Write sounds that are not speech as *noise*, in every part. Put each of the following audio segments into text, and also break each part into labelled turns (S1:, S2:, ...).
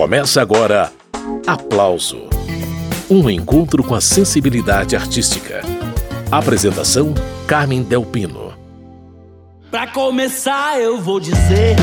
S1: Começa agora Aplauso um encontro com a sensibilidade artística. Apresentação: Carmen Delpino.
S2: Pra começar, eu vou dizer.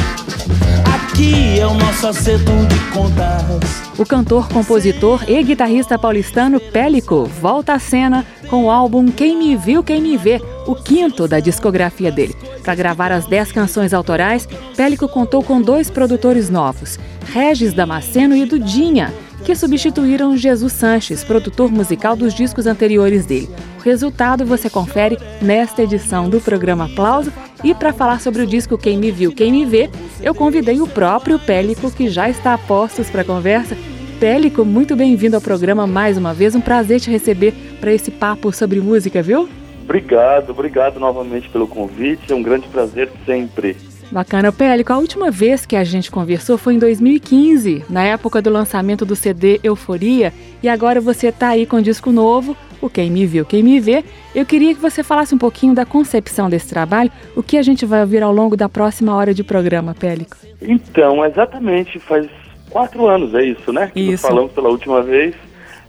S2: Aqui é o nosso acerto de contas.
S3: O cantor, compositor e guitarrista paulistano Pélico volta à cena com o álbum Quem Me Viu, Quem Me Vê, o quinto da discografia dele. Para gravar as dez canções autorais, Pélico contou com dois produtores novos, Regis Damasceno e Dudinha, que substituíram Jesus Sanches, produtor musical dos discos anteriores dele. O resultado você confere nesta edição do programa Aplauso. E para falar sobre o disco Quem Me Viu, Quem Me Vê, eu convidei o próprio Pélico, que já está a postos para a conversa. Pélico, muito bem-vindo ao programa mais uma vez. Um prazer te receber para esse papo sobre música, viu?
S4: Obrigado, obrigado novamente pelo convite. É um grande prazer sempre.
S3: Bacana. Pélico, a última vez que a gente conversou foi em 2015, na época do lançamento do CD Euforia, e agora você está aí com um disco novo, o Quem Me Viu, Quem Me Vê. Eu queria que você falasse um pouquinho da concepção desse trabalho, o que a gente vai ouvir ao longo da próxima hora de programa, Pélico.
S4: Então, exatamente, faz quatro anos, é isso, né? Que
S3: isso.
S4: Nós falamos pela última vez,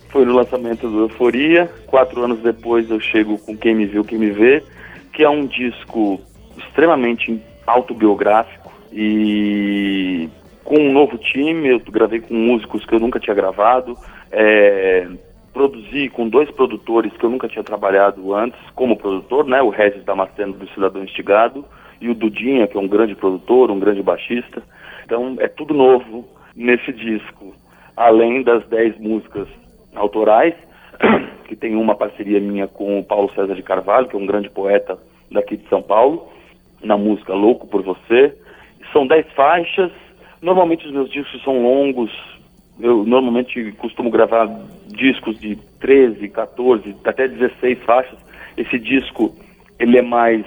S4: foi no lançamento do Euforia, quatro anos depois eu chego com Quem Me Viu, Quem Me Vê, que é um disco extremamente autobiográfico e com um novo time, eu gravei com músicos que eu nunca tinha gravado, é, produzi com dois produtores que eu nunca tinha trabalhado antes como produtor, né, o Regis Damasceno do Cidadão Instigado e o Dudinha, que é um grande produtor, um grande baixista. Então é tudo novo nesse disco, além das dez músicas autorais, *clears throat* que tem uma parceria minha com o Paulo César de Carvalho, que é um grande poeta daqui de São Paulo, na música Louco por Você. São dez faixas. Normalmente os meus discos são longos. Eu normalmente costumo gravar discos de 13, 14, até 16 faixas. Esse disco ele é mais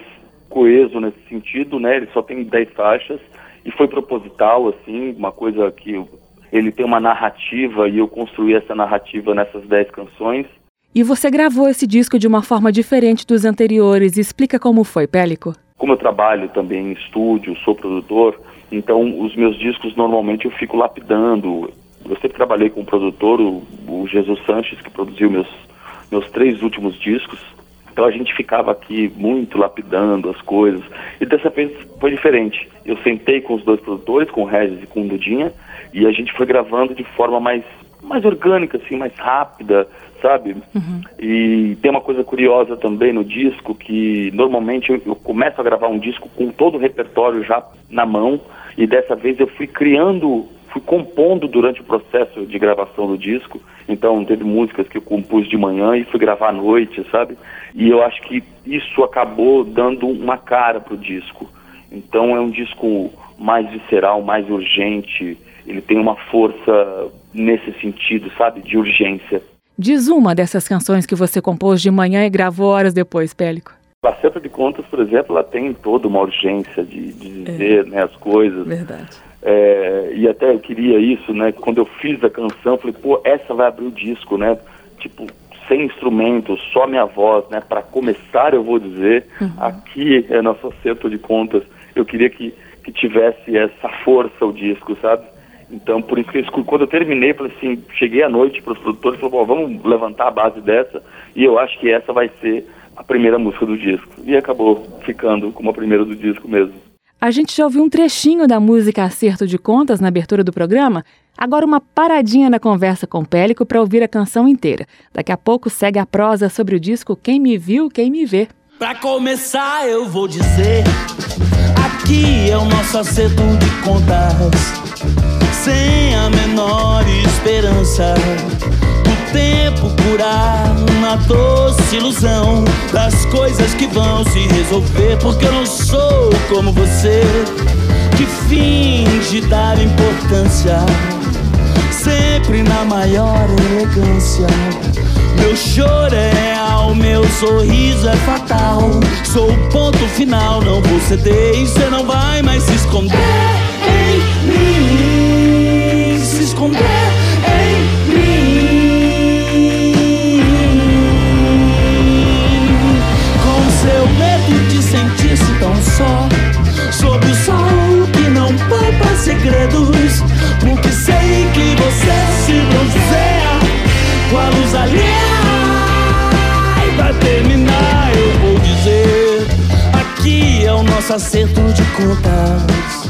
S4: coeso nesse sentido, né? Ele só tem 10 faixas e foi proposital assim, uma coisa que ele tem uma narrativa e eu construí essa narrativa nessas 10 canções.
S3: E você gravou esse disco de uma forma diferente dos anteriores. Explica como foi, Pélico.
S4: Como eu trabalho também em estúdio, sou produtor, então os meus discos normalmente eu fico lapidando. Eu sempre trabalhei com um produtor, o, o Jesus Sanches, que produziu meus, meus três últimos discos. Então a gente ficava aqui muito lapidando as coisas. E dessa vez foi diferente. Eu sentei com os dois produtores, com o Regis e com o Dudinha, e a gente foi gravando de forma mais, mais orgânica, assim, mais rápida, sabe? Uhum. E tem uma coisa curiosa também no disco, que normalmente eu, eu, começo a gravar um disco com todo o repertório já na mão, e dessa vez eu fui criando, fui compondo durante o processo de gravação do disco. Então teve músicas que eu compus de manhã e fui gravar à noite, sabe? E eu acho que isso acabou dando uma cara pro disco. Então é um disco mais visceral, mais urgente, ele tem uma força nesse sentido, sabe, de urgência.
S3: Diz uma dessas canções que você compôs de manhã e gravou horas depois, Pélico.
S4: A Seta de Contas, por exemplo, ela tem toda uma urgência de, de dizer é. né, as coisas.
S3: Verdade.
S4: É, e até eu queria isso, né? Quando eu fiz a canção, eu falei, pô, essa vai abrir o disco, né? Tipo, sem instrumentos, só minha voz, né? Para começar, eu vou dizer, uhum. aqui é nosso acerto de contas. Eu queria que, que tivesse essa força o disco, sabe? Então, por isso que eu, quando eu terminei, falei assim, cheguei à noite para os produtores e falei, vamos levantar a base dessa, e eu acho que essa vai ser a primeira música do disco. E acabou ficando como a primeira do disco mesmo.
S3: A gente já ouviu um trechinho da música Acerto de Contas na abertura do programa. Agora uma paradinha na conversa com o Pélico para ouvir a canção inteira. Daqui a pouco segue a prosa sobre o disco Quem Me Viu, Quem Me Vê.
S2: Pra começar eu vou dizer, aqui é o nosso acerto de contas sem a menor esperança. O tempo curar uma doce ilusão das coisas que vão se resolver. Porque eu não sou como você, que finge dar importância, sempre na maior elegância. Meu choro é real, meu sorriso é fatal. Sou o ponto final, não vou ceder e você não vai mais se esconder em mim com em mim. Com seu medo de sentir-se tão só, sob o sol que não poupa segredos, porque sei que você se bronzeia com a luz ali E pra terminar, eu vou dizer: aqui é o nosso acerto de contas.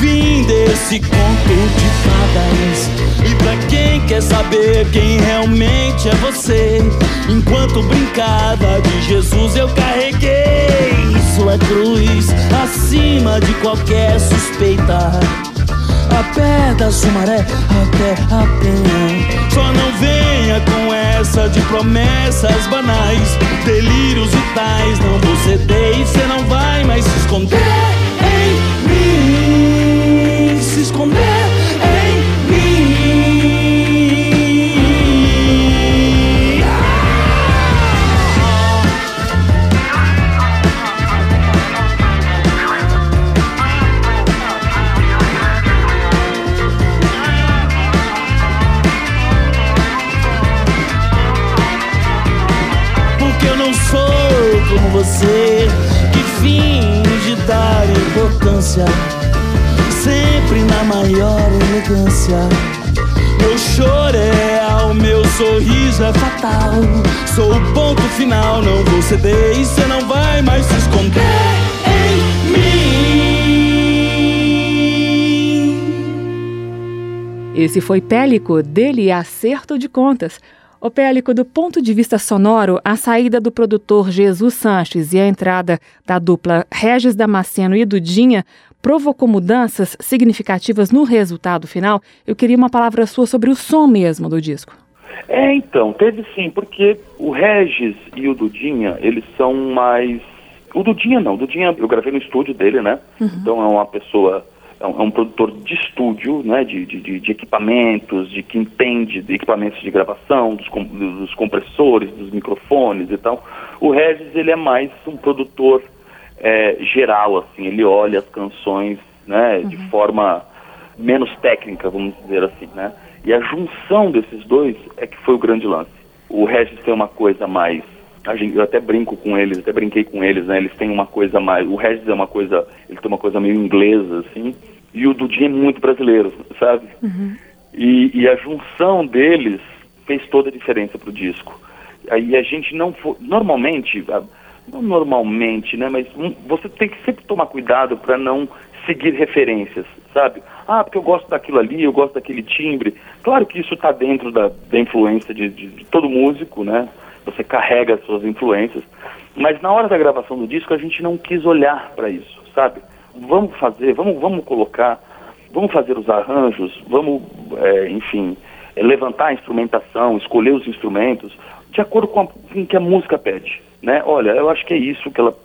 S2: Fim desse conto de fadas. E pra quem quer saber quem realmente é você, enquanto brincava de Jesus, eu carreguei sua cruz acima de qualquer suspeita a pé da Sumaré até a Penha. Só não venha com essa de promessas banais, delírios e tais. Não ceder e cê não vai mais se esconder. Se esconder em mim. Porque eu não sou como você que finge dar importância, na maior elegância. Meu choro é real, meu sorriso é fatal. Sou o ponto final, não vou ceder e cê não vai mais se esconder em mim.
S3: Esse foi Pélico, dele Acerto de Contas. O Pélico, do ponto de vista sonoro, a saída do produtor Jesus Sanches e a entrada da dupla Regis Damasceno e Dudinha provocou mudanças significativas no resultado final. Eu queria uma palavra sua sobre o som mesmo do disco.
S4: É, então, teve sim, porque o Regis e o Dudinha, eles são mais. O Dudinha não, o Dudinha eu gravei no estúdio dele, né? Então é uma pessoa, é um, é um produtor de estúdio, né? De, de, de- de equipamentos, de que entende de equipamentos de gravação, dos, com- dos compressores, dos microfones e tal. O Regis, ele é mais um produtor é, geral, assim, ele olha as canções, né? De forma menos técnica, vamos dizer assim, né? E a junção desses dois é que foi o grande lance. O Regis tem uma coisa mais a gente, eu até brinco com eles, até brinquei com eles, né? Eles têm uma coisa mais. O Regis é uma coisa. Ele tem uma coisa meio inglesa, assim. E o Dudinho é muito brasileiro, sabe? E, e a junção deles fez toda a diferença pro disco. Aí a gente não foi. Normalmente, normalmente, né? Mas um, você tem que sempre tomar cuidado para não seguir referências, sabe? Ah, porque eu gosto daquilo ali, eu gosto daquele timbre. Claro que isso está dentro da, da influência de, de- de todo músico, né? Você carrega as suas influências. Mas na hora da gravação do disco a gente não quis olhar para isso, sabe? Vamos fazer, vamos, vamos colocar, vamos fazer os arranjos, vamos, é, enfim, levantar a instrumentação, escolher os instrumentos de acordo com o que a música pede, né? Olha, eu acho que é isso que ela,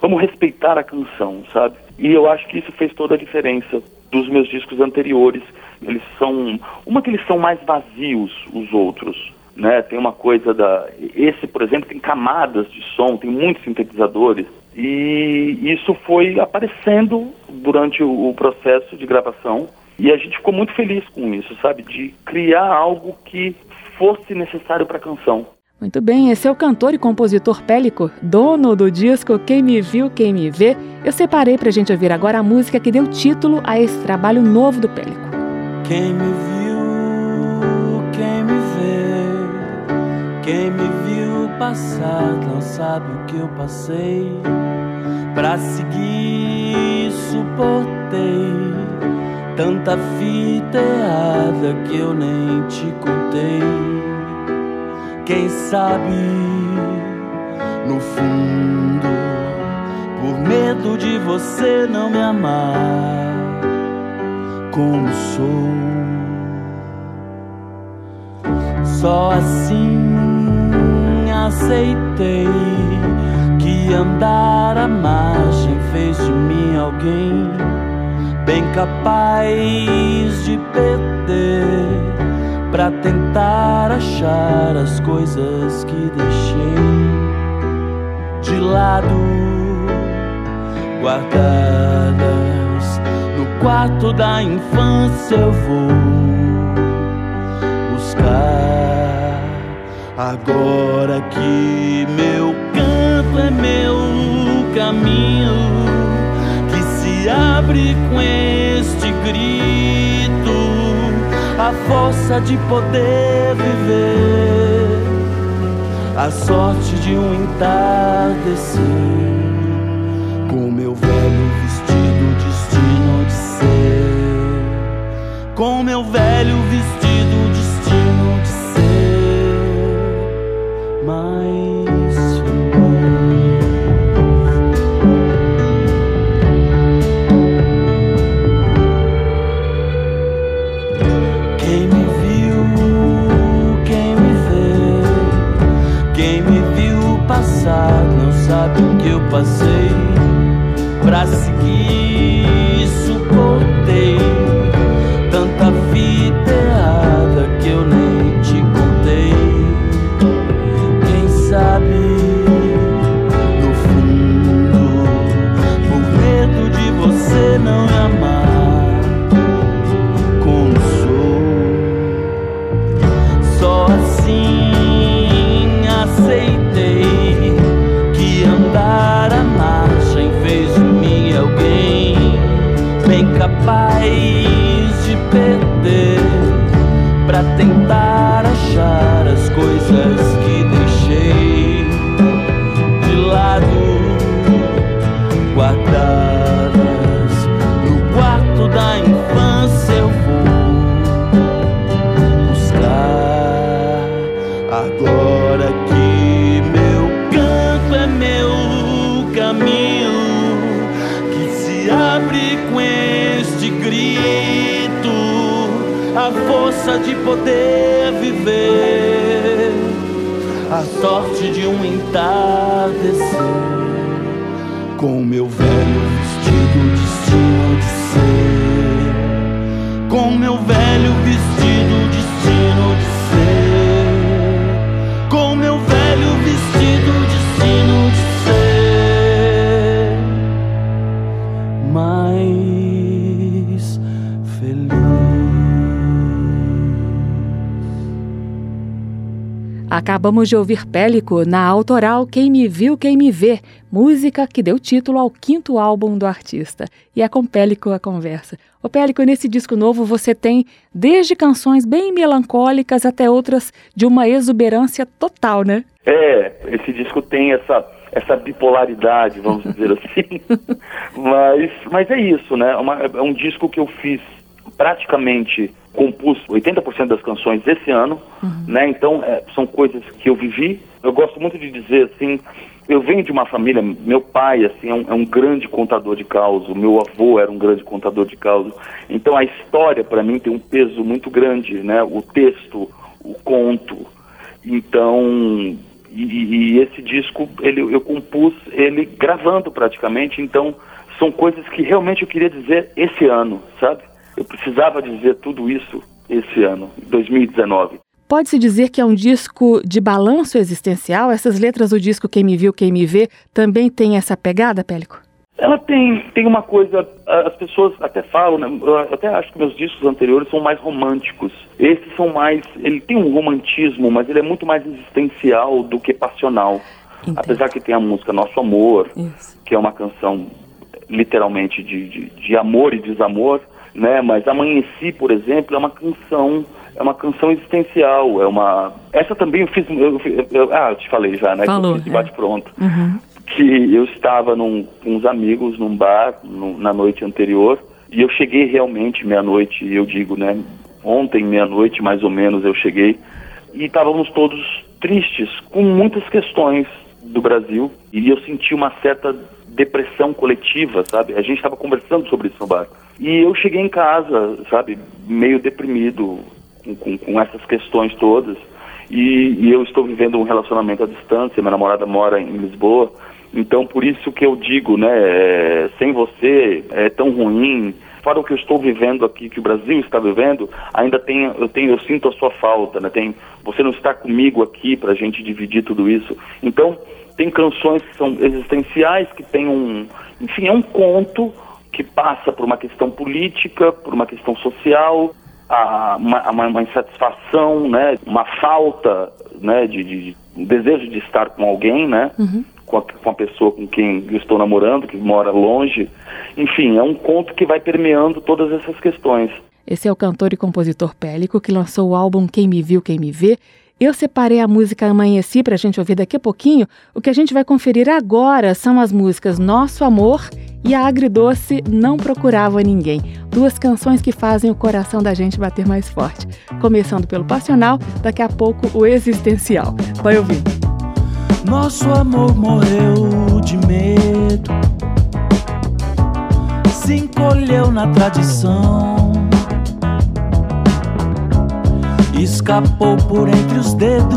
S4: vamos respeitar a canção, sabe? E eu acho que isso fez toda a diferença dos meus discos anteriores. Eles são, uma que eles são mais vazios, os outros, né? Tem uma coisa da, esse, por exemplo, tem camadas de som, tem muitos sintetizadores e isso foi aparecendo durante o, o processo de gravação e a gente ficou muito feliz com isso, sabe? De criar algo que fosse necessário para a canção.
S3: Muito bem, esse é o cantor e compositor Pélico, dono do disco Quem Me Viu, Quem Me Vê. Eu separei pra gente ouvir agora a música que deu título a esse trabalho novo do Pélico.
S2: Quem me viu, quem me vê, quem me viu passar não sabe o que eu passei. Pra seguir, suportei tanta fita errada que eu nem te contei. Quem sabe, no fundo, por medo de você não me amar como sou. Só assim aceitei que andar à margem fez de mim alguém bem capaz de perder pra tentar achar as coisas que deixei de lado guardadas no quarto da infância eu vou buscar agora que meu canto é meu caminho que se abre com este grito a força de poder viver a sorte de um entardecer Com meu velho vestido, destino de ser. Com meu velho vestido, passei
S3: Acabamos de ouvir Pélico na autoral Quem Me Viu, Quem Me Vê, música que deu título ao quinto álbum do artista. E é com Pélico a conversa. Ô Pélico, nesse disco novo você tem desde canções bem melancólicas até outras de uma exuberância total, né?
S4: É, esse disco tem essa, essa bipolaridade, vamos dizer *laughs* assim. mas, mas é isso, né? Uma, é um disco que eu fiz praticamente compus 80% das canções esse ano, né? Então é, são coisas que eu vivi. Eu gosto muito de dizer assim, eu venho de uma família, meu pai assim é um, é um grande contador de causos, meu avô era um grande contador de causos. Então a história para mim tem um peso muito grande, né? O texto, o conto. Então e, e esse disco ele eu compus ele gravando praticamente. Então são coisas que realmente eu queria dizer esse ano, sabe? Eu precisava dizer tudo isso esse ano, 2019.
S3: Pode-se dizer que é um disco de balanço existencial? Essas letras do disco Quem Me Viu, Quem Me Vê também tem essa pegada, Pélico?
S4: Ela tem, tem uma coisa, as pessoas até falam, né, eu até acho que meus discos anteriores são mais românticos. Esses são mais, ele tem um romantismo, mas ele é muito mais existencial do que passional. Apesar que tem a música Nosso Amor,
S3: Isso.
S4: que é uma canção literalmente de, de, de amor e desamor, né? Mas Amanheci, por exemplo, é uma canção é uma canção existencial, é uma essa também eu fiz eu, eu- eu- ah, eu te falei já, né? que
S3: Falou,
S4: eu fiz de
S3: é.
S4: pronto
S3: Uhum.
S4: que eu estava num, com uns amigos num bar na noite anterior e eu cheguei realmente meia-noite, eu digo, né? Ontem, meia-noite, mais ou menos, eu cheguei e estávamos todos tristes com muitas questões do Brasil e eu senti uma certa depressão coletiva, sabe? A gente estava conversando sobre isso no bar. E eu cheguei em casa, sabe, meio deprimido com, com, com essas questões todas. E, e eu estou vivendo um relacionamento à distância, minha namorada mora em Lisboa. Então, por isso que eu digo, né, é, sem você é tão ruim. Fora o que eu estou vivendo aqui, que o Brasil está vivendo, ainda tem, eu tenho, eu sinto a sua falta, né? Tem, você não está comigo aqui para a gente dividir tudo isso. Então, tem canções que são existenciais, que tem um, enfim, é um conto que passa por uma questão política, por uma questão social, a, uma, uma, uma insatisfação, né, uma falta, né, de, de, um desejo de estar com alguém, né, com, a, com a pessoa com quem eu estou namorando, que mora longe. Enfim, é um conto que vai permeando todas essas questões.
S3: Esse é o cantor e compositor Pélico que lançou o álbum Quem Me Viu, Quem Me Vê Eu separei a música Amanheci para a gente ouvir daqui a pouquinho. O que a gente vai conferir agora são as músicas Nosso Amor e a Agridoce Não Procurava Ninguém. Duas canções que fazem o coração da gente bater mais forte. Começando pelo passional, daqui a pouco o existencial. Vai ouvir.
S2: Nosso amor morreu de medo, se encolheu na tradição, escapou por entre os dedos,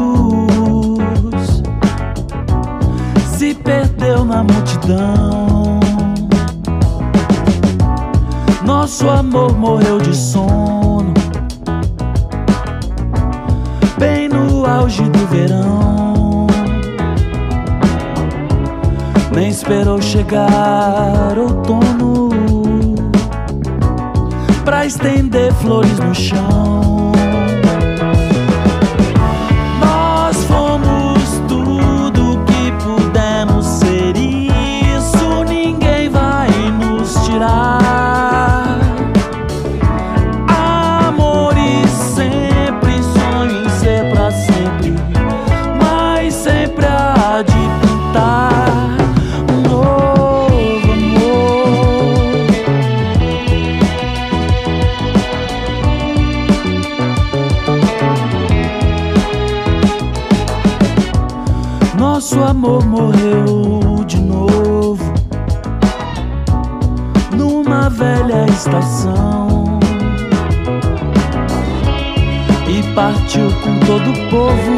S2: se perdeu na multidão. Nosso amor morreu de sono, bem no auge do verão. Nem esperou chegar outono pra estender flores no chão. Estação e partiu com todo o povo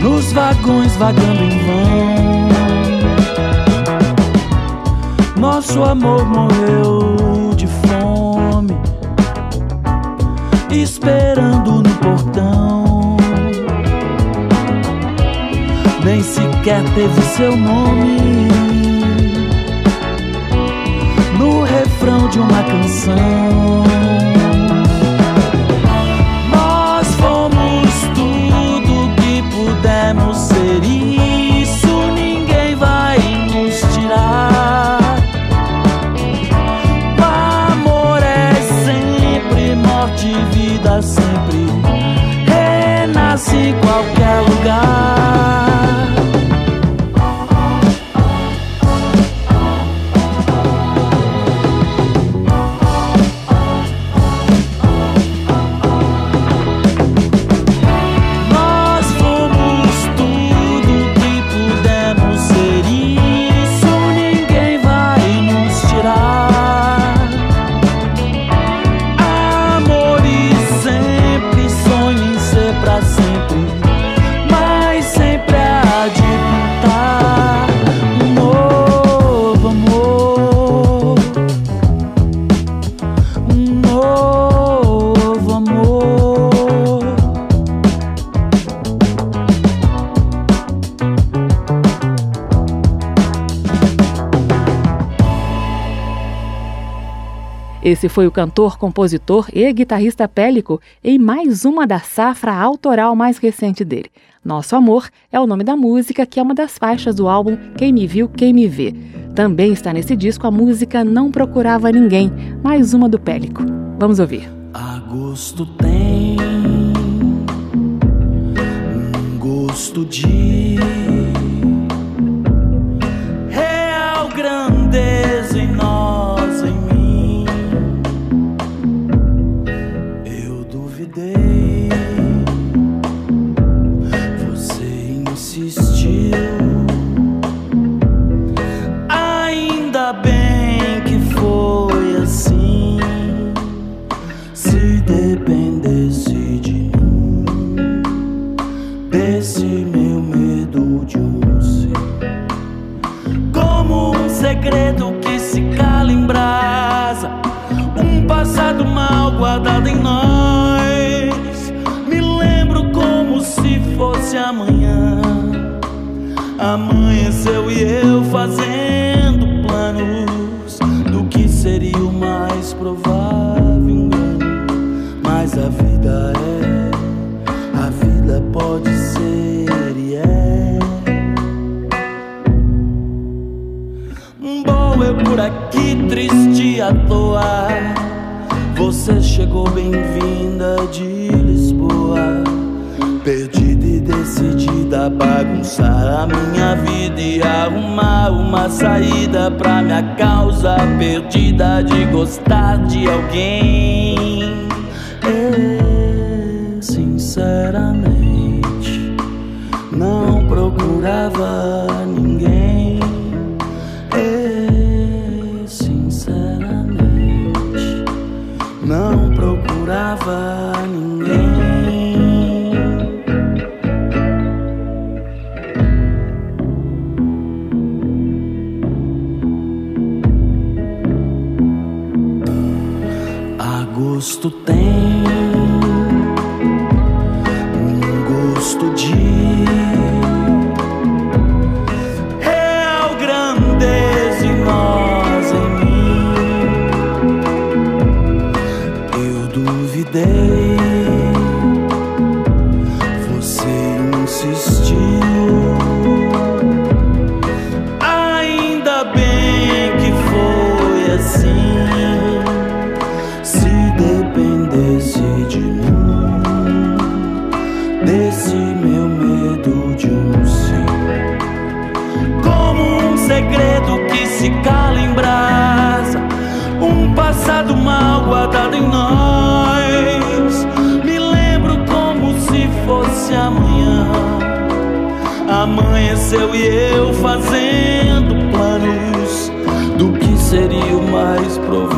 S2: nos vagões vagando em vão. Nosso amor morreu de fome, esperando no portão. nem sequer teve seu nome. Refrão de uma canção.
S3: Esse foi o cantor, compositor e guitarrista Pélico em mais uma da safra autoral mais recente dele. Nosso Amor é o nome da música, que é uma das faixas do álbum Quem Me Viu, Quem Me Vê. Também está nesse disco a música Não Procurava Ninguém, mais uma do Pélico. Vamos ouvir.
S2: Agosto tem um gosto de real grandeza em nós. Segredo que se cala em brasa, um passado mal guardado em nós. Me lembro como se fosse amanhã. Amanheceu e eu fazendo planos do que seria o mais provável. Mas a vida é, a vida pode ser eu por aqui triste à toa. Você chegou bem-vinda de Lisboa. Perdida e decidida a bagunçar a minha vida e arrumar uma saída pra minha causa perdida de gostar de alguém. E, sinceramente, não procurava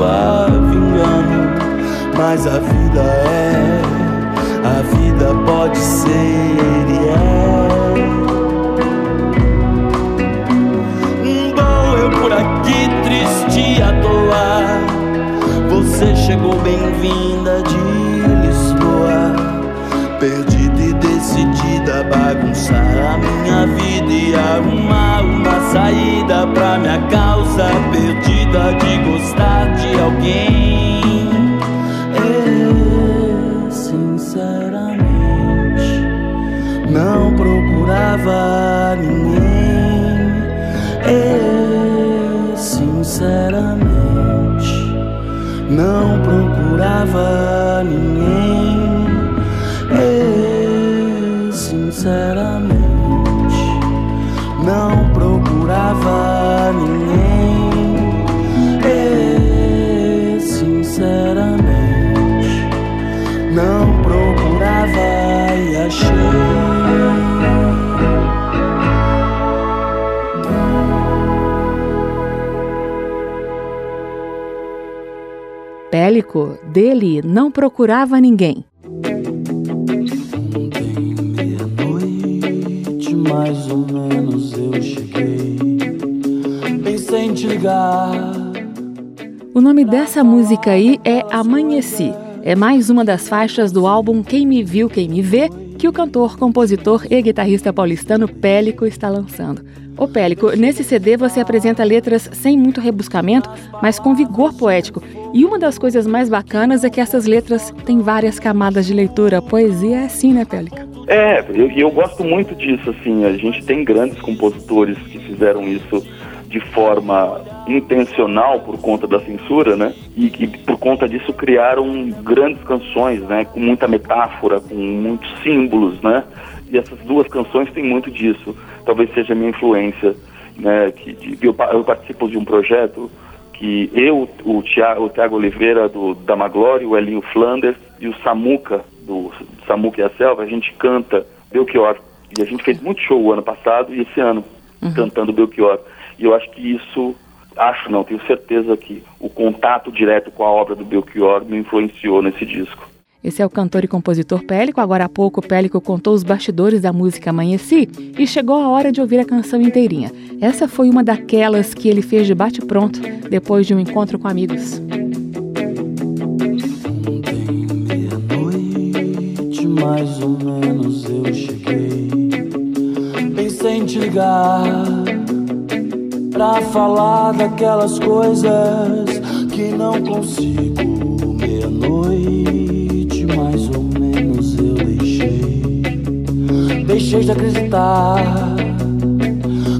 S2: provável engano. Mas a vida é, a vida pode ser e é. Dou eu por aqui triste à toa. Você chegou bem-vinda de Lisboa. Perdida e decidida bagunçar a minha vida e arrumar uma saída pra minha causa perdida de gostar de alguém. E, sinceramente, não procurava ninguém. E, sinceramente, não procurava ninguém.
S3: Pélico, dele, não procurava ninguém.
S2: Meia-noite, mais ou menos eu cheguei. Pensei em te ligar.
S3: O nome dessa música aí é Amanheci. É mais uma das faixas do álbum Quem Me Viu, Quem Me Vê, que o cantor, compositor e guitarrista paulistano Pélico está lançando. Ô Pélico, nesse CD você apresenta letras sem muito rebuscamento, mas com vigor poético. E uma das coisas mais bacanas é que essas letras têm várias camadas de leitura. Poesia é assim, né, Pélico?
S4: É, eu, eu gosto muito disso, assim, a gente tem grandes compositores que fizeram isso de forma intencional por conta da censura, né? E que por conta disso criaram grandes canções, né? Com muita metáfora, com muitos símbolos, né? E essas duas canções têm muito disso. Talvez seja a minha influência, né? Que, de, eu, eu participo de um projeto que eu, o Tiago, o Thiago Oliveira do da Maglore, o Elinho Flanders e o Samuca do Samuca e a Selva, a gente canta Belchior. E a gente fez muito show o ano passado e esse ano cantando Belchior. E eu acho que isso, acho não, tenho certeza que o contato direto com a obra do Belchior me influenciou nesse disco.
S3: Esse é o cantor e compositor Pélico. Agora há pouco, Pélico contou os bastidores da música Amanheci e chegou a hora de ouvir a canção inteirinha. Essa foi uma daquelas que ele fez de bate-pronto depois de um encontro com amigos.
S2: Mais ou menos eu cheguei. Pensei em te ligar pra falar daquelas coisas que não consigo. Meia-noite, Deixei de acreditar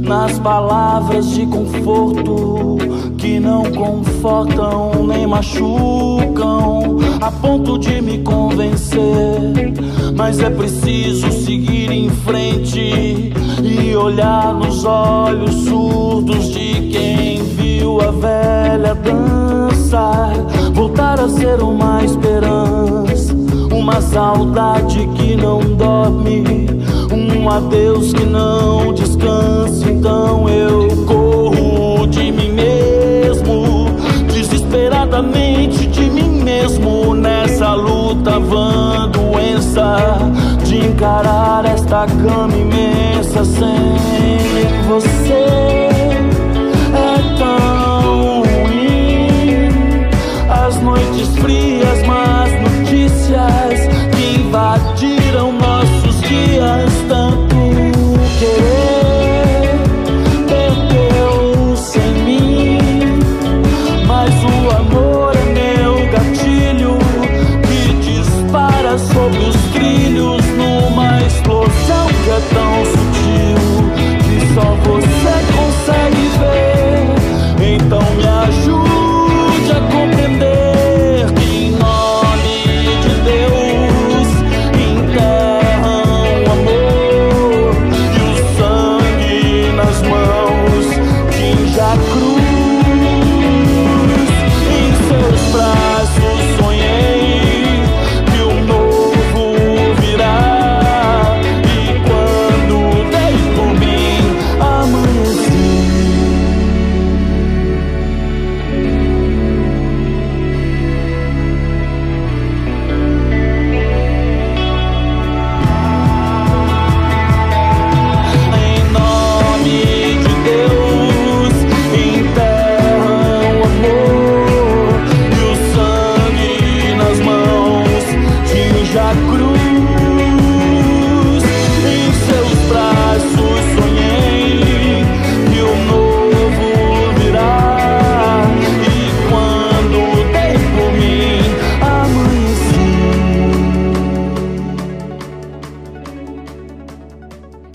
S2: nas palavras de conforto que não confortam nem machucam. ponto de me convencer. Mas é preciso seguir em frente e olhar nos olhos surdos de quem viu a velha dançar. Voltar a ser uma esperança, uma saudade que não dorme, um adeus que não descansa. Então eu corro de mim mesmo, desesperadamente de mim mesmo nessa luta vã doença de encarar esta cama imensa sem você.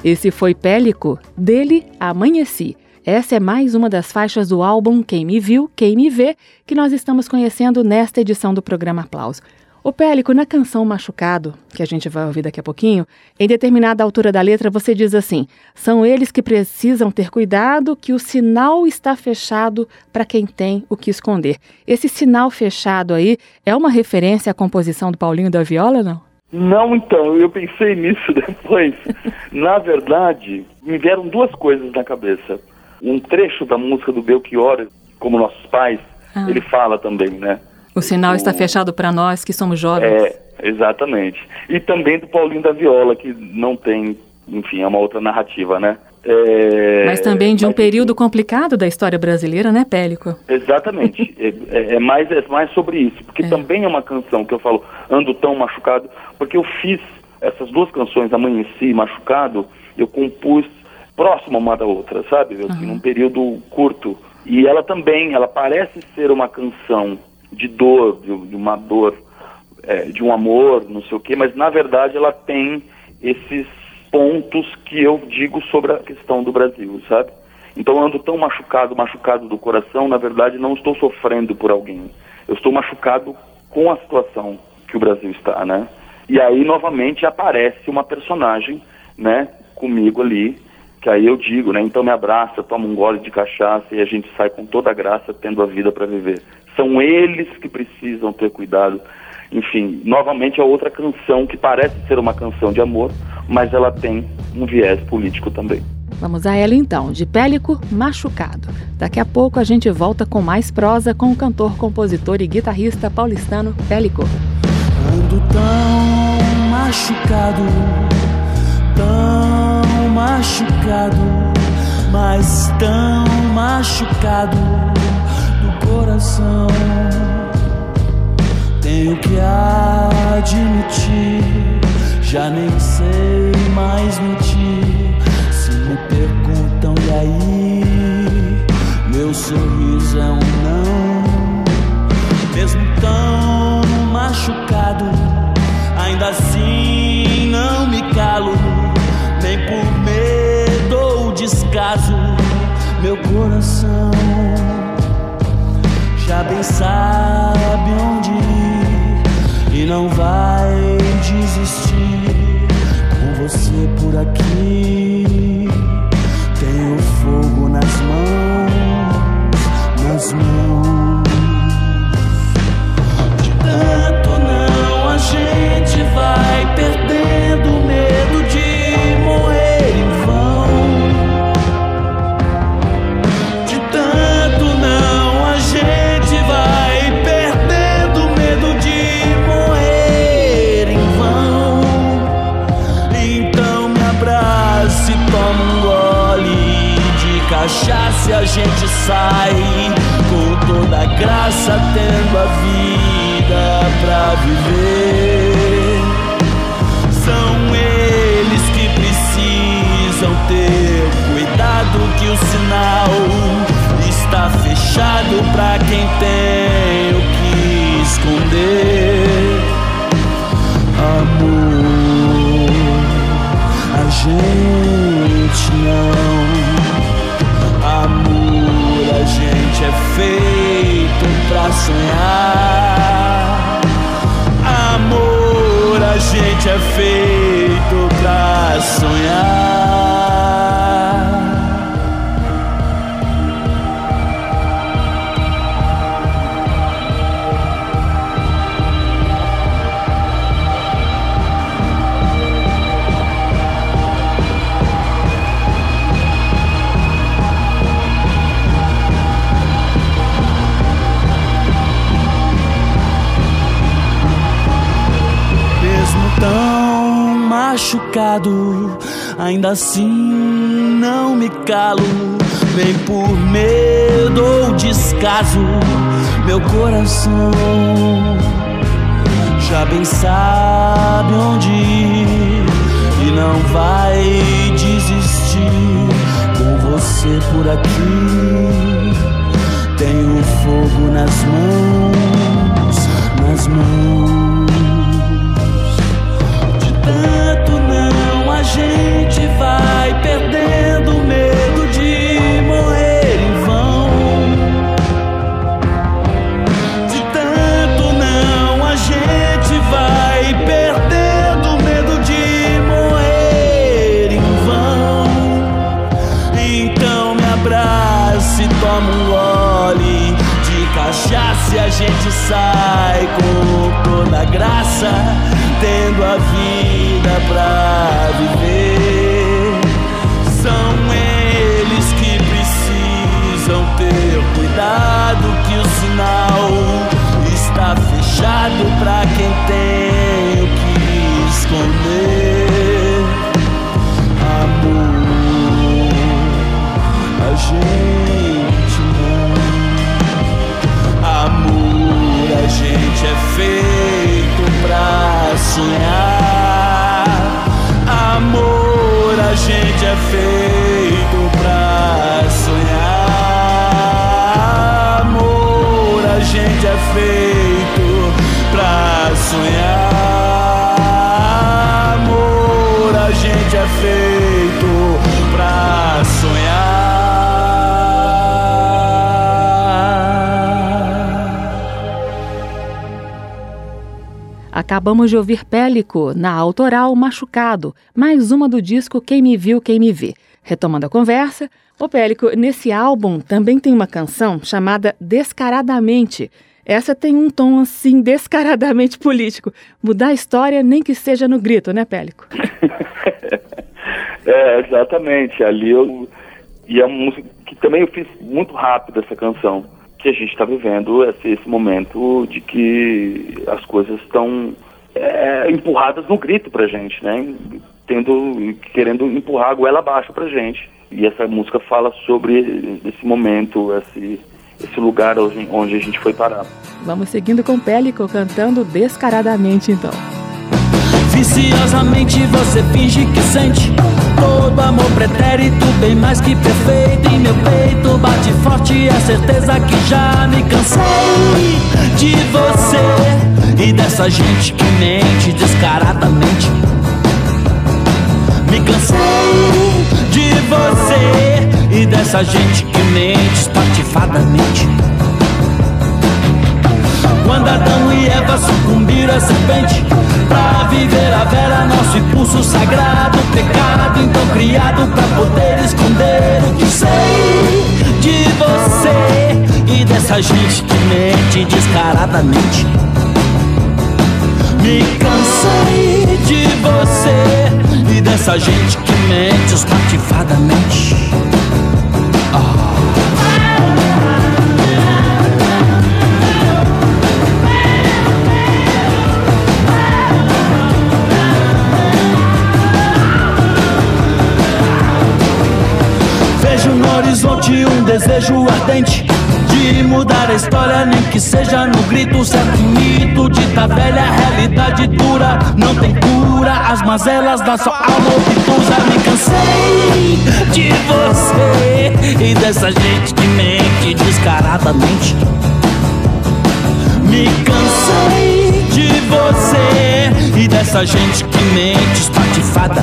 S3: Esse foi Pélico, dele Amanheci. Essa é mais uma das faixas do álbum Quem Me Viu, Quem Me Vê, que nós estamos conhecendo nesta edição do programa Aplauso. O Pélico, na canção Machucado, que a gente vai ouvir daqui a pouquinho, em determinada altura da letra você diz assim: são eles que precisam ter cuidado que o sinal está fechado para quem tem o que esconder. Esse sinal fechado aí é uma referência à composição do Paulinho da Viola, não?
S4: Não, então, eu pensei *laughs* nisso depois. Na verdade, me vieram duas coisas na cabeça. Um trecho da música do Belchior, como nossos pais,
S3: Ah.
S4: ele fala também, né?
S3: O sinal está
S4: O-
S3: fechado para nós que somos jovens.
S4: É, exatamente. E também do Paulinho da Viola, que não tem, enfim, é uma outra narrativa, né? É,
S3: Mas também de um
S4: mas-
S3: período complicado da história brasileira, né, Pélico?
S4: Exatamente. *laughs* é, é- é mais, é mais sobre isso. Porque
S3: É.
S4: também é uma canção que eu falo, ando tão machucado, porque eu fiz essas duas canções, Amanheci e Machucado, eu compus próxima uma da outra, sabe? Assim, num período curto. E ela também, ela parece ser uma canção de dor, de, de uma dor, é, de um amor, não sei o quê, mas na verdade ela tem esses pontos que eu digo sobre a questão do Brasil, sabe? Então eu ando tão machucado, machucado do coração, na verdade não estou sofrendo por alguém. Eu estou machucado com a situação que o Brasil está, né? E aí novamente aparece uma personagem, né, comigo ali, que aí eu digo, né, então me abraça, toma um gole de cachaça e a gente sai com toda a graça tendo a vida para viver. São eles que precisam ter cuidado. Enfim, novamente é outra canção que parece ser uma canção de amor, mas ela tem um viés político também.
S3: Vamos a ela então, de Pélico Machucado. Daqui a pouco a gente volta com mais prosa com o cantor, compositor e guitarrista paulistano Pélico.
S2: Ando tão machucado, tão machucado, mas tão machucado do coração. Tenho que admitir, já nem sei mais mentir. Se me perguntam e aí, meu sorriso é um não mesmo tão machucado, ainda assim não me calo, nem por medo ou descaso, meu coração já bem sabe onde ir, não vai desistir com você por aqui. Tenho fogo nas mãos, nas mãos. De tanto gente vai perdendo medo de morrer em vão. De tanto não, a gente vai perdendo medo de morrer em vão. Então me abraça e toma um gole de cachaça e a gente sai com toda a graça, tendo a vida pra viver. Gente ainda assim não me calo. Nem por medo ou descaso, meu coração já bem sabe onde ir e não vai desistir com você por aqui. Tenho fogo nas mãos, nas mãos. Gente vai perdendo gente
S3: Acabamos de ouvir Pélico, na autoral Machucado, mais uma do disco Quem Me Viu, Quem Me Vê. Retomando a conversa, ô Pélico, nesse álbum também tem uma canção chamada Descaradamente. Essa tem um tom assim descaradamente político. Mudar a história nem que seja no grito, né, Pélico? *laughs*
S4: É, exatamente. Ali eu. E é uma música que também eu fiz muito rápido essa canção. Que a gente está vivendo esse, esse momento de que as coisas estão é, empurradas no grito pra gente, né? Tendo, querendo empurrar a goela abaixo pra gente. E essa música fala sobre esse momento, esse, esse lugar onde, onde a gente foi parar.
S3: Vamos seguindo com Pélico cantando descaradamente então.
S2: Viciosamente você finge que sente Todo amor pretérito, bem mais que perfeito Em meu peito bate forte a certeza que já me cansei De você e dessa gente que mente descaradamente Me cansei de você e dessa gente que mente espatifadamente quando Adão e Eva sucumbiram é serpente. Pra viver a vera, nosso impulso sagrado, pecado então criado pra poder esconder o que sei de você e dessa gente que mente descaradamente. Me cansei de você e dessa gente que mente espatifadamente. Horizonte um desejo ardente de mudar a história, nem que seja no grito, certo mito de velha, realidade dura, não tem cura, as mazelas da sua alma obtusa, me cansei de você e dessa gente que mente descaradamente. Me cansei de você e dessa gente que mente espatifada.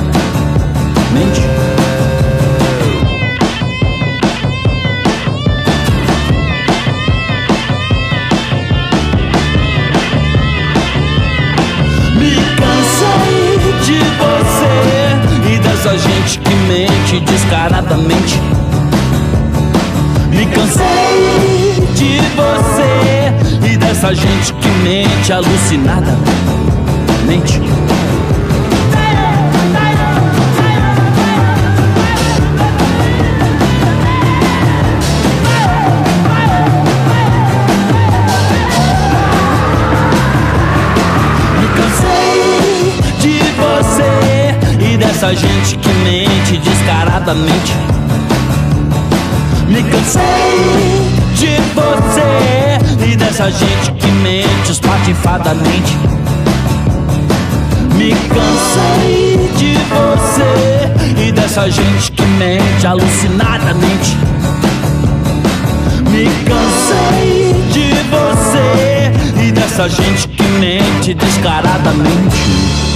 S2: Mente. Gente que mente descaradamente. Me cansei de você e dessa gente que mente alucinada. Mente. dessa gente que mente descaradamente. Me cansei de você e dessa gente que mente espatifadamente. Me cansei de você e dessa gente que mente alucinadamente. Me cansei de você e dessa gente que mente descaradamente.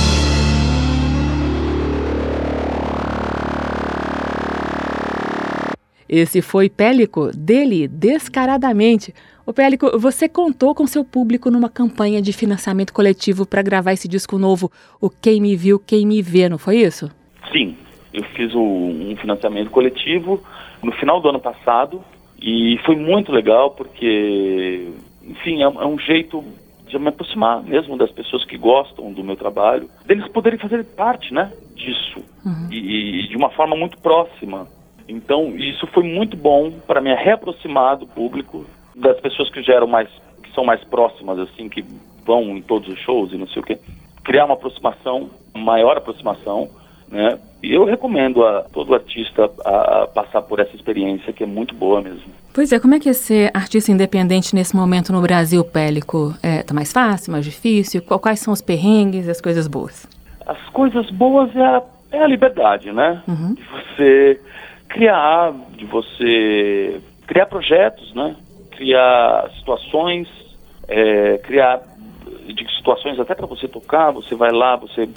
S3: Esse foi Pélico, dele, descaradamente. O Pélico, você contou com seu público numa campanha de financiamento coletivo para gravar esse disco novo, o Quem Me Viu, Quem Me Vê, não foi isso?
S4: Sim, eu fiz um financiamento coletivo no final do ano passado e foi muito legal porque, enfim, é, é um jeito de me aproximar mesmo das pessoas que gostam do meu trabalho, deles poderem fazer parte, né, disso uhum. e, e de uma forma muito próxima. Então, isso foi muito bom para me reaproximar do público, das pessoas que já eram mais, que são mais próximas, assim, que vão em todos os shows e não sei o quê. Criar uma aproximação, maior aproximação, né? E eu recomendo a todo artista a, a, passar por essa experiência que é muito boa mesmo.
S3: Pois é, como é que é ser artista independente nesse momento no Brasil, Pélico? É, tá mais fácil, mais difícil? Quais são os perrengues e as coisas boas?
S4: As coisas boas é a, é a liberdade, né? Uhum. Você criar, de você criar projetos, né? Criar situações, é, criar de situações até para você tocar, você vai lá, você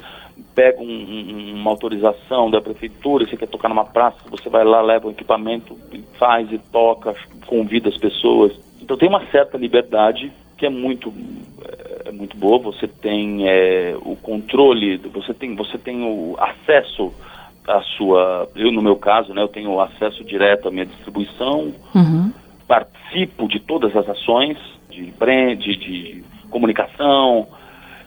S4: pega um, uma autorização da prefeitura, você quer tocar numa praça, você vai lá, leva o equipamento, faz e toca, convida as pessoas. Então tem uma certa liberdade que é muito é muito boa. Você tem é, o controle, você tem você tem o acesso a sua, eu no meu caso, né, eu tenho acesso direto à minha distribuição, uhum. participo de todas as ações de brand, de comunicação,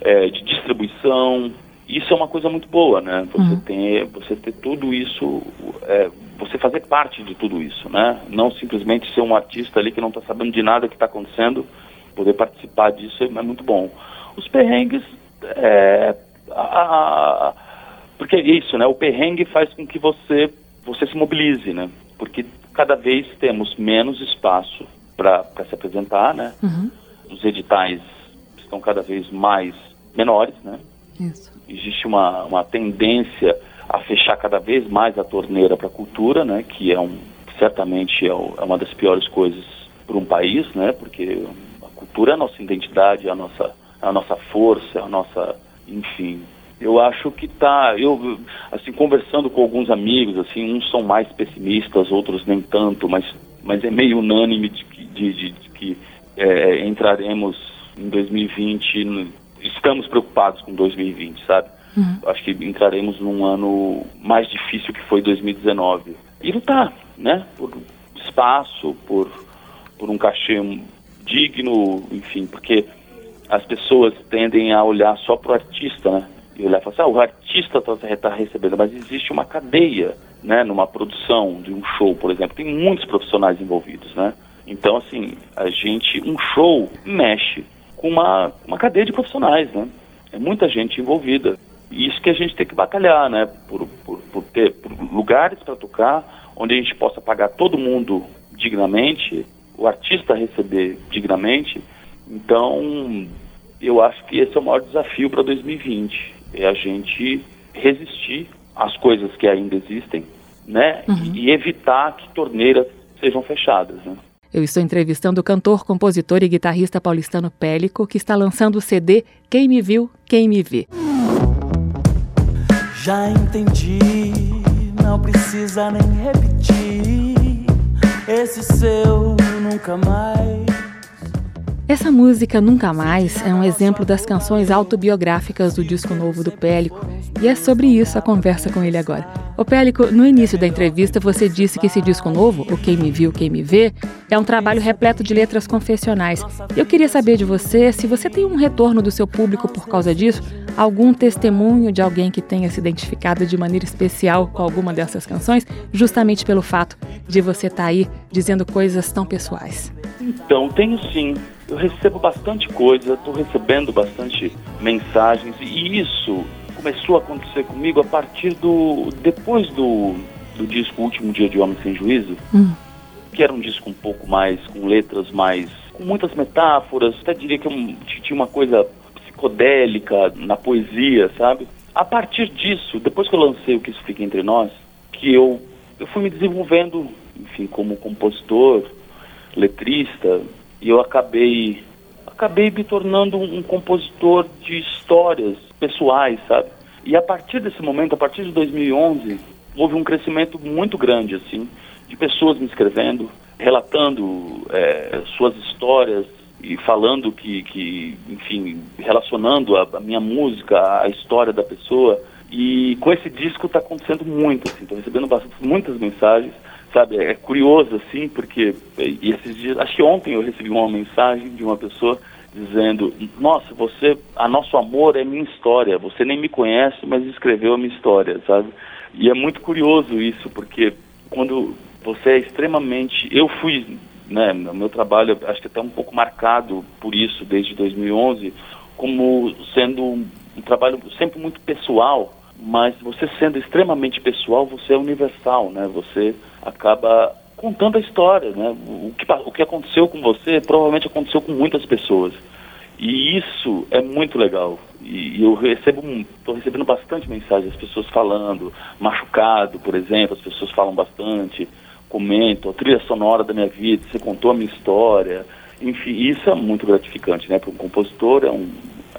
S4: é, de distribuição. Isso é uma coisa muito boa, né? Você uhum. ter, você ter tudo isso, é, você fazer parte de tudo isso, né? Não simplesmente ser um artista ali que não está sabendo de nada que está acontecendo, poder participar disso é, é muito bom. Os perrengues, é, a, a porque é isso, né? O perrengue faz com que você, você se mobilize, né? Porque cada vez temos menos espaço para se apresentar, né? Uhum. Os editais estão cada vez mais menores, né? Isso. Existe uma, uma tendência a fechar cada vez mais a torneira para a cultura, né? Que é um, certamente é, é uma das piores coisas para um país, né? Porque a cultura é a nossa identidade, é a nossa, é a nossa força, é a nossa, enfim, eu acho que tá, eu assim conversando com alguns amigos, assim, uns são mais pessimistas, outros nem tanto, mas mas é meio unânime de, de, de, de que é, entraremos em 2020, estamos preocupados com 2020, sabe? Uhum. Acho que entraremos num ano mais difícil que foi 2019. E lutar, né? Por espaço, por, por um cachê digno, enfim, porque as pessoas tendem a olhar só para o artista, né? E olhar e falar assim, ah, o artista está tá recebendo, mas existe uma cadeia, né? Numa produção de um show, por exemplo, tem muitos profissionais envolvidos, né? Então, assim, a gente, um show mexe com uma, uma cadeia de profissionais, né? É muita gente envolvida. E isso que a gente tem que batalhar, né? Por, por, por ter por lugares para tocar, onde a gente possa pagar todo mundo dignamente, o artista receber dignamente. Então, eu acho que esse é o maior desafio para 2020, é a gente resistir às coisas que ainda existem, né? Uhum. E evitar que torneiras sejam fechadas, né?
S3: Eu estou entrevistando o cantor, compositor e guitarrista paulistano Pélico, que está lançando o CD Quem Me Viu, Quem Me Vê.
S2: Já entendi, não precisa nem repetir esse seu nunca mais.
S3: Essa música Nunca Mais é um exemplo das canções autobiográficas do disco novo do Pélico, e é sobre isso a conversa com ele agora. Ô Pélico, no início da entrevista você disse que esse disco novo, o Quem Me Viu, Quem Me Vê, é um trabalho repleto de letras confessionais. Eu queria saber de você se você tem um retorno do seu público por causa disso, algum testemunho de alguém que tenha se identificado de maneira especial com alguma dessas canções, justamente pelo fato de você estar tá aí dizendo coisas tão pessoais.
S4: Então, tenho sim eu recebo bastante coisa, estou recebendo bastante mensagens e isso começou a acontecer comigo a partir do depois do, do disco Último Dia de Homem Sem Juízo, hum. que era um disco um pouco mais com letras mais com muitas metáforas, até diria que eu, tinha uma coisa psicodélica na poesia, sabe? A partir disso, depois que eu lancei o que isso fica entre nós, que eu eu fui me desenvolvendo, enfim, como compositor, letrista, e eu acabei acabei me tornando um, compositor de histórias pessoais, sabe? E a partir desse momento, a partir de 2011, houve um crescimento muito grande, assim, de pessoas me escrevendo, relatando é, suas histórias e falando que, que enfim, relacionando a, a, minha música à história da pessoa. E com esse disco está acontecendo muito, assim, recebendo bastante, muitas mensagens sabe, é curioso assim, porque esses dias, acho que ontem eu recebi uma mensagem de uma pessoa dizendo: "Nossa, você, a nosso amor é minha história. Você nem me conhece, mas escreveu a minha história", sabe? E é muito curioso isso, porque quando você é extremamente, eu fui, né, meu trabalho acho que até um pouco marcado por isso desde 2011, como sendo um, um trabalho sempre muito pessoal, mas você sendo extremamente pessoal, você é universal, né? Você acaba contando a história, né? O que, o que aconteceu com você provavelmente aconteceu com muitas pessoas. E isso é muito legal. E, e eu recebo, estou recebendo bastante mensagens, as pessoas falando, machucado, por exemplo, as pessoas falam bastante, a trilha sonora da minha vida, você contou a minha história. Enfim, isso é muito gratificante, né? Para um compositor é, um,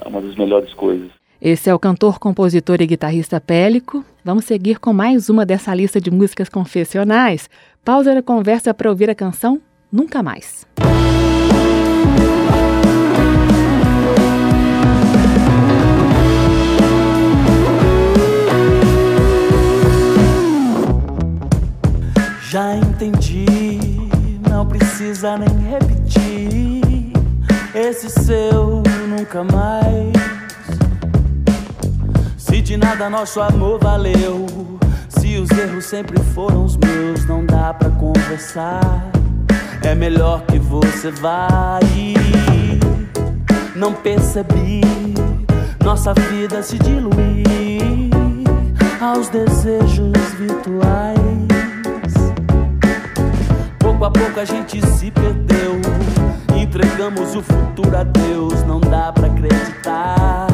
S4: é uma das melhores coisas.
S3: Esse é o cantor, compositor e guitarrista Pélico. Vamos seguir com mais uma dessa lista de músicas confessionais. Pausa na conversa para ouvir a canção Nunca Mais.
S2: Já entendi, não precisa nem repetir esse seu nunca mais. Se de nada nosso amor valeu, se os erros sempre foram os meus, não dá pra conversar. É melhor que você vá. Não percebi nossa vida se diluir aos desejos virtuais. Pouco a pouco a gente se perdeu, entregamos o futuro a Deus, não dá pra acreditar.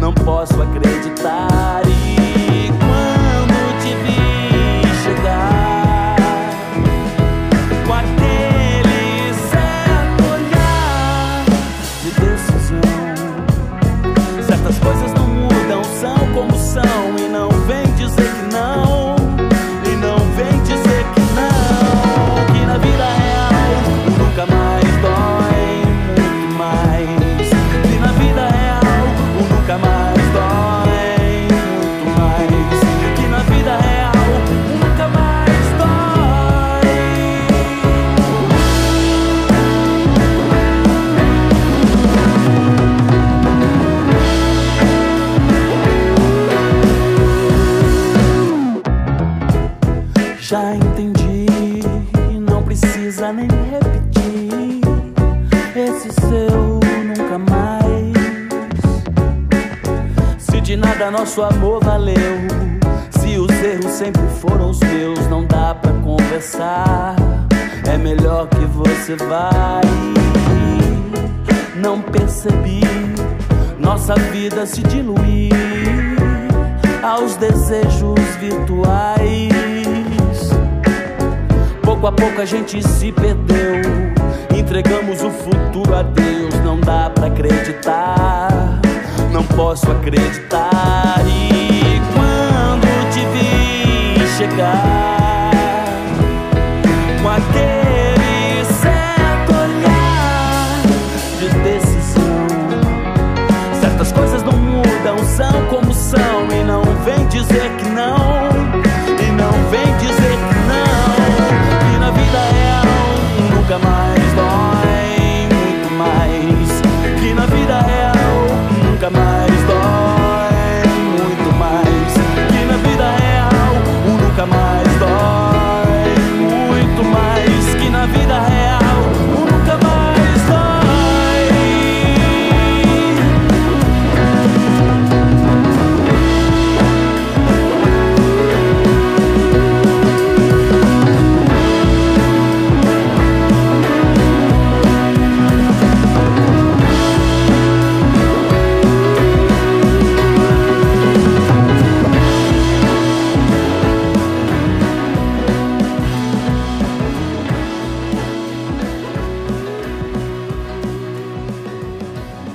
S2: Não posso acreditar. E quando te vi chegar com aquele certo olhar de decisão, certas coisas já entendi, não precisa nem repetir esse seu nunca mais. Se de nada nosso amor valeu, se os erros sempre foram os meus, não dá pra conversar. É melhor que você vai. Não percebi nossa vida se diluir aos desejos virtuais. Pouco a pouco a gente se perdeu, entregamos o futuro a Deus. Não dá pra acreditar, não posso acreditar. E quando te vi chegar com aquele mais dói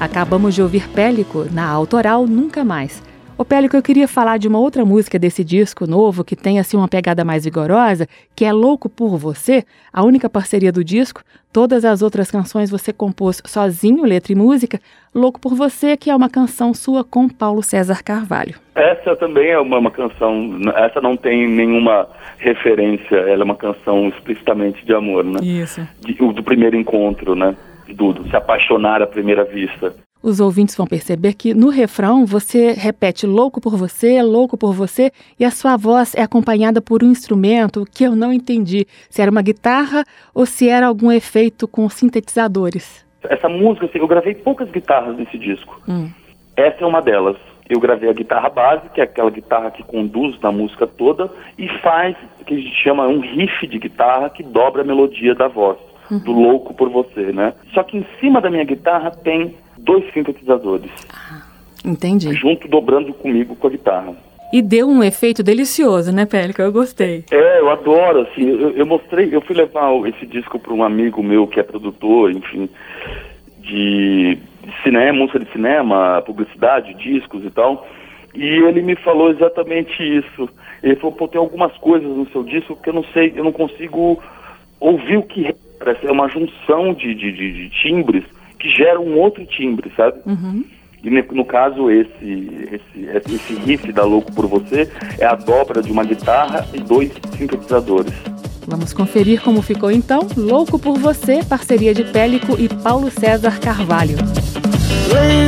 S3: Acabamos de ouvir Pélico na autoral Nunca Mais. Ô Pélico, eu queria falar de uma outra música desse disco novo que tem assim uma pegada mais vigorosa, que é Louco por Você, a única parceria do disco. Todas as outras canções você compôs sozinho, letra e música. Louco por Você, que é uma canção sua com Paulo César Carvalho.
S4: Essa também é uma, uma canção, essa não tem nenhuma referência, ela é uma canção explicitamente de amor, né?
S3: Isso.
S4: De- o do primeiro encontro, né? Do, do se apaixonar à primeira vista.
S3: Os ouvintes vão perceber que no refrão você repete louco por você, louco por você, e a sua voz é acompanhada por um instrumento que eu não entendi se era uma guitarra ou se era algum efeito com sintetizadores.
S4: Essa música, assim, eu gravei poucas guitarras nesse disco.
S3: Hum.
S4: Essa é uma delas. Eu gravei a guitarra base, que é aquela guitarra que conduz na música toda, e faz o que a gente chama um riff de guitarra que dobra a melodia da voz, do louco por você, né? Só que em cima da minha guitarra tem dois sintetizadores,
S3: Entendi.
S4: junto dobrando comigo com a guitarra.
S3: E deu um efeito delicioso, né, Pélica? Eu gostei.
S4: É, eu adoro, assim, eu, eu mostrei, eu fui levar esse disco para um amigo meu que é produtor, enfim, de, cinema, música de cinema, publicidade, discos e tal, e ele me falou exatamente isso. Ele falou, pô, tem algumas coisas no seu disco que eu não sei, eu não consigo ouvir o que. Parece é uma junção de, de, de, de timbres que geram um outro timbre, sabe? E ne- no caso, esse, esse, esse riff da Louco por Você é a dobra de uma guitarra e dois sintetizadores.
S3: Vamos conferir como ficou então. Louco por Você, parceria de Pélico e Paulo César Carvalho.
S2: Lembro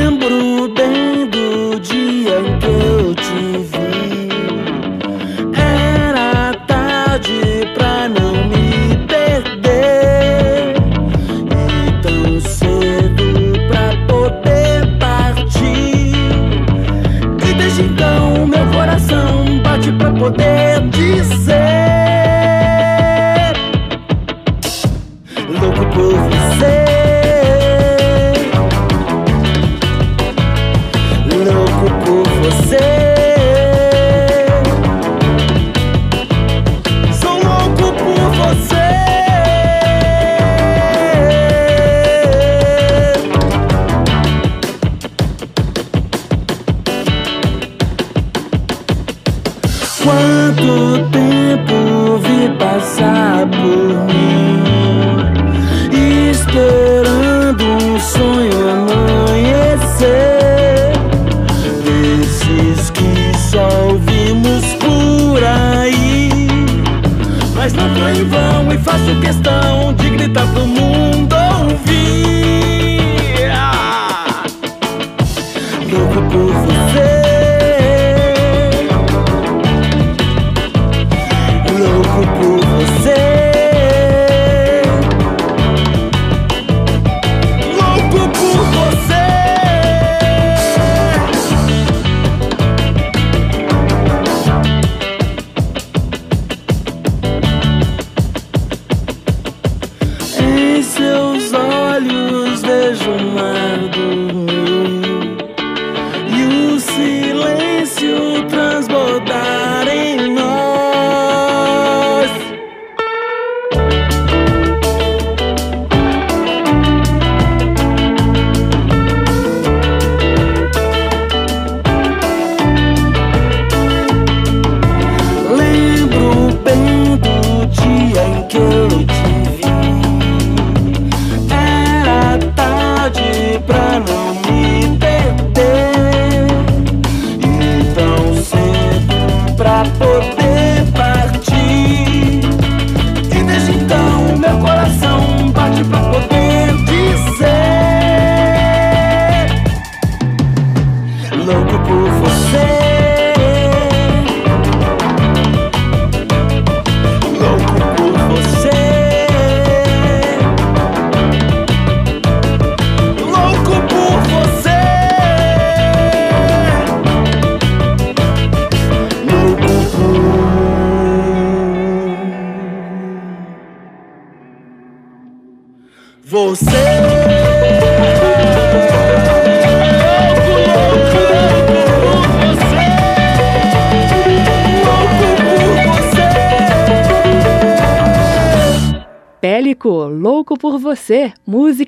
S3: woman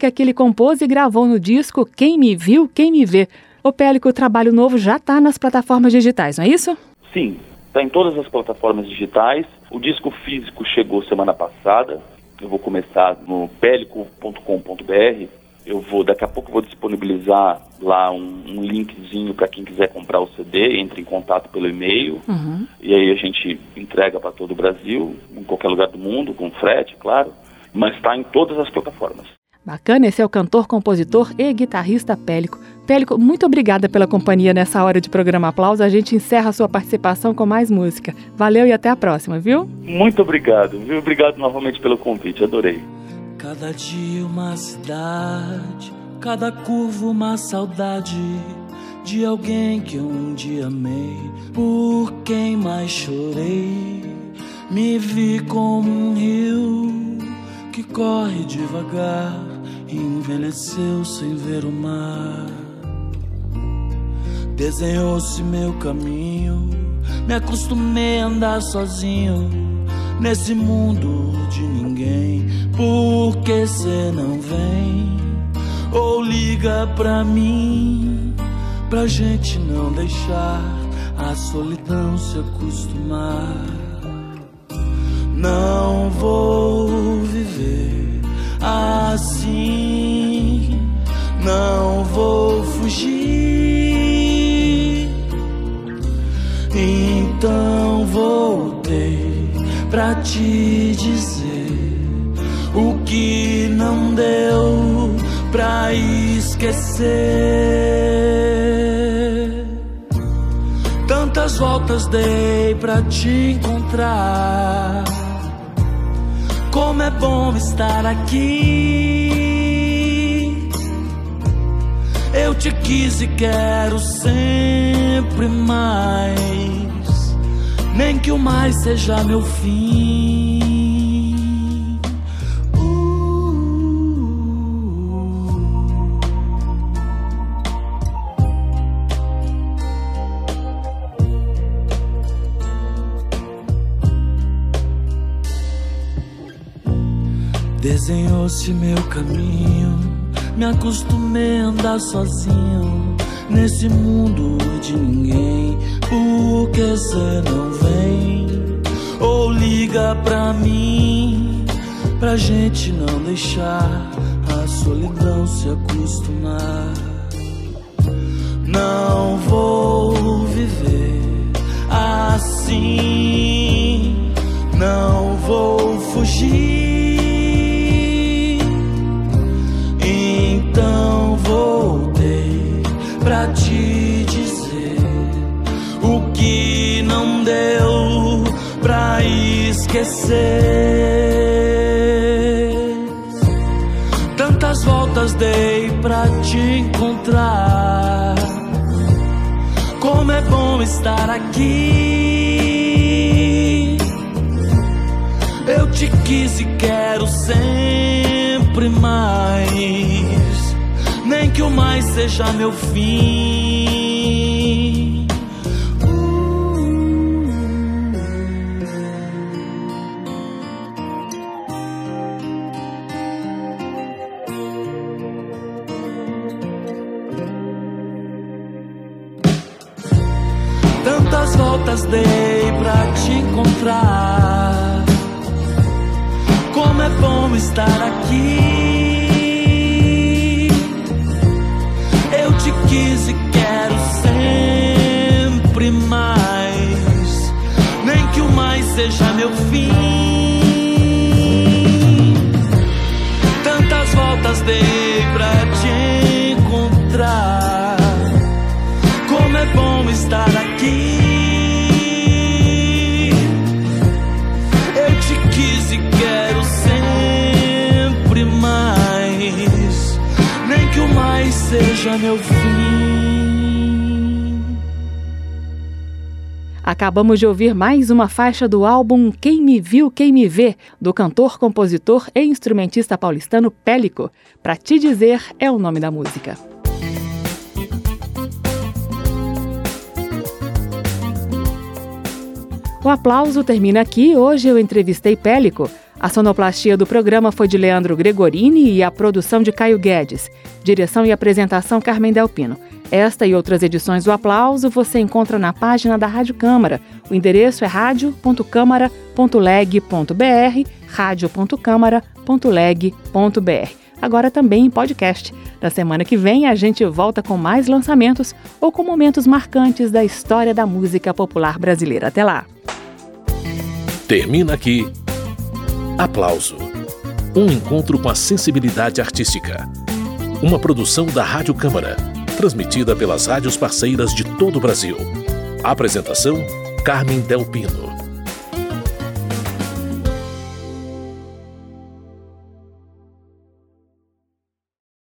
S3: música que ele compôs e gravou no disco Quem Me Viu, Quem Me Vê. O Pélico, o trabalho novo já está nas plataformas digitais, não é isso?
S4: Sim, está em todas as plataformas digitais. O disco físico chegou semana passada. Eu vou começar no pélico.com.br. Eu vou, daqui a pouco, vou disponibilizar lá um, um linkzinho para quem quiser comprar o CD, entre em contato pelo e-mail. Uhum. E aí a gente entrega para todo o Brasil, em qualquer lugar do mundo, com frete, claro mas está em todas as plataformas.
S3: Bacana, esse é o cantor, compositor e guitarrista Pélico. Pélico, muito obrigada pela companhia nessa hora de programa Aplausos. A gente encerra a sua participação com mais música. Valeu e até a próxima, viu?
S4: Muito obrigado, viu? Obrigado novamente pelo convite, adorei.
S2: Cada dia uma cidade, cada curva uma saudade de alguém que um dia amei, por quem mais chorei. Me vi como um rio que corre devagar e envelheceu sem ver o mar. Desenhou-se meu caminho, me acostumei a andar sozinho nesse mundo de ninguém. Por que cê não vem ou liga pra mim? Pra gente não deixar a solidão se acostumar. Não vou viver assim, não vou fugir. Então voltei pra te dizer o que não deu pra esquecer. Tantas voltas dei pra te encontrar como é bom estar aqui. Eu te quis e quero sempre mais. Nem que o mais seja meu fim. Desenhou-se meu caminho, me acostumei a andar sozinho nesse mundo de ninguém. Por que cê não vem ou liga pra mim? Pra gente não deixar a solidão se acostumar. Não vou viver assim, não vou fugir Tantas voltas dei pra te encontrar. Como é bom estar aqui. Eu te quis e quero sempre mais. Nem que o mais seja meu fim. Voltas dei pra te encontrar. Como é bom estar aqui. Eu te quis e quero sempre mais. Nem que o mais seja meu fim. Tantas voltas dei meu fim.
S3: Acabamos de ouvir mais uma faixa do álbum Quem Me Viu, Quem Me Vê, do cantor, compositor e instrumentista paulistano Pélico. Pra te dizer é o nome da música. O aplauso termina aqui. Hoje eu entrevistei Pélico. A sonoplastia do programa foi de Leandro Gregorini e a produção de Caio Guedes. Direção e apresentação Carmen Delpino. Esta e outras edições do Aplauso você encontra na página da Rádio Câmara. O endereço é radio.câmara.leg.br, radio.câmara.leg.br. Agora também em podcast. Na semana que vem a gente volta com mais lançamentos ou com momentos marcantes da história da música popular brasileira. Até lá!
S1: Termina aqui. Aplauso. Um encontro com a sensibilidade artística. Uma produção da Rádio Câmara, transmitida pelas rádios parceiras de todo o Brasil. Apresentação: Carmen Del Pino.